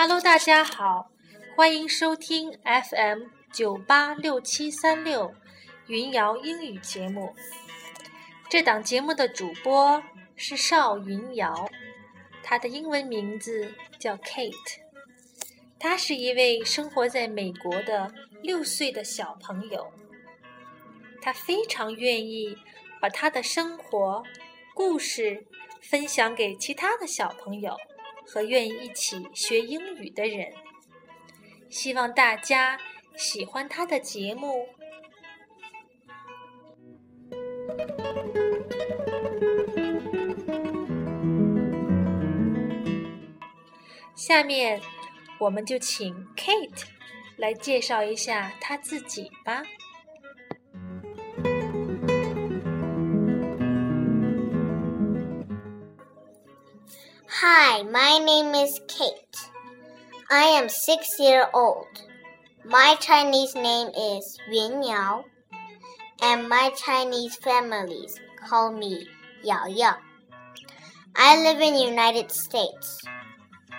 Hello，大家好，欢迎收听 FM 九八六七三六云瑶英语节目。这档节目的主播是邵云瑶，她的英文名字叫 Kate。她是一位生活在美国的六岁的小朋友。她非常愿意把她的生活故事分享给其他的小朋友。和愿意一起学英语的人，希望大家喜欢他的节目。下面，我们就请 Kate 来介绍一下他自己吧。Hi, my name is Kate. I am six years old. My Chinese name is Yun Yao, and my Chinese families call me Yao Yao. I live in United States,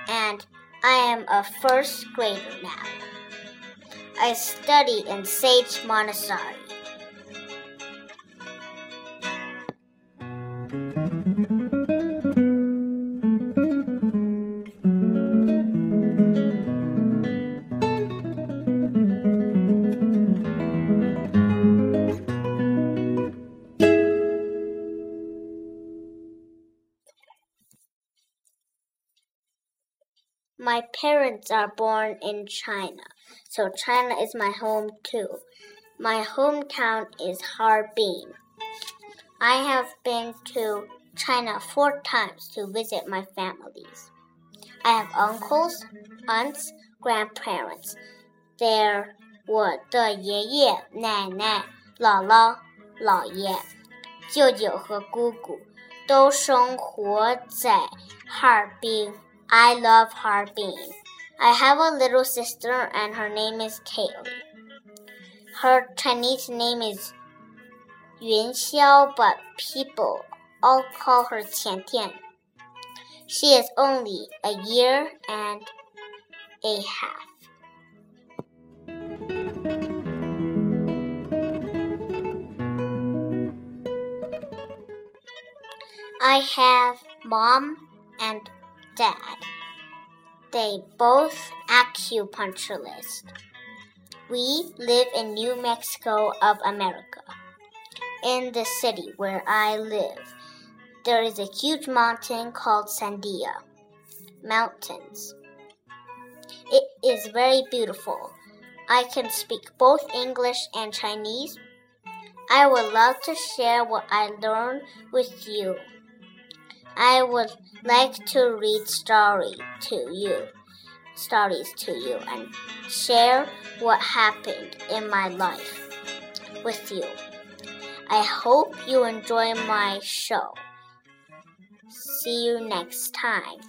and I am a first grader now. I study in Sage Montessori. My parents are born in China, so China is my home too. My hometown is Harbin. I have been to China four times to visit my families. I have uncles, aunts, grandparents. They're 我的爷爷、奶奶、姥姥、姥爷、舅舅和姑姑都生活在哈尔滨。 I love Harbin. I have a little sister and her name is Kaylee. Her Chinese name is Yun Xiao, but people all call her Tian Tian. She is only a year and a half. I have mom and dad. They both acupuncturists. We live in New Mexico of America. In the city where I live, there is a huge mountain called Sandia Mountains. It is very beautiful. I can speak both English and Chinese. I would love to share what I learned with you. I would like to read story to you, stories to you, and share what happened in my life with you. I hope you enjoy my show. See you next time.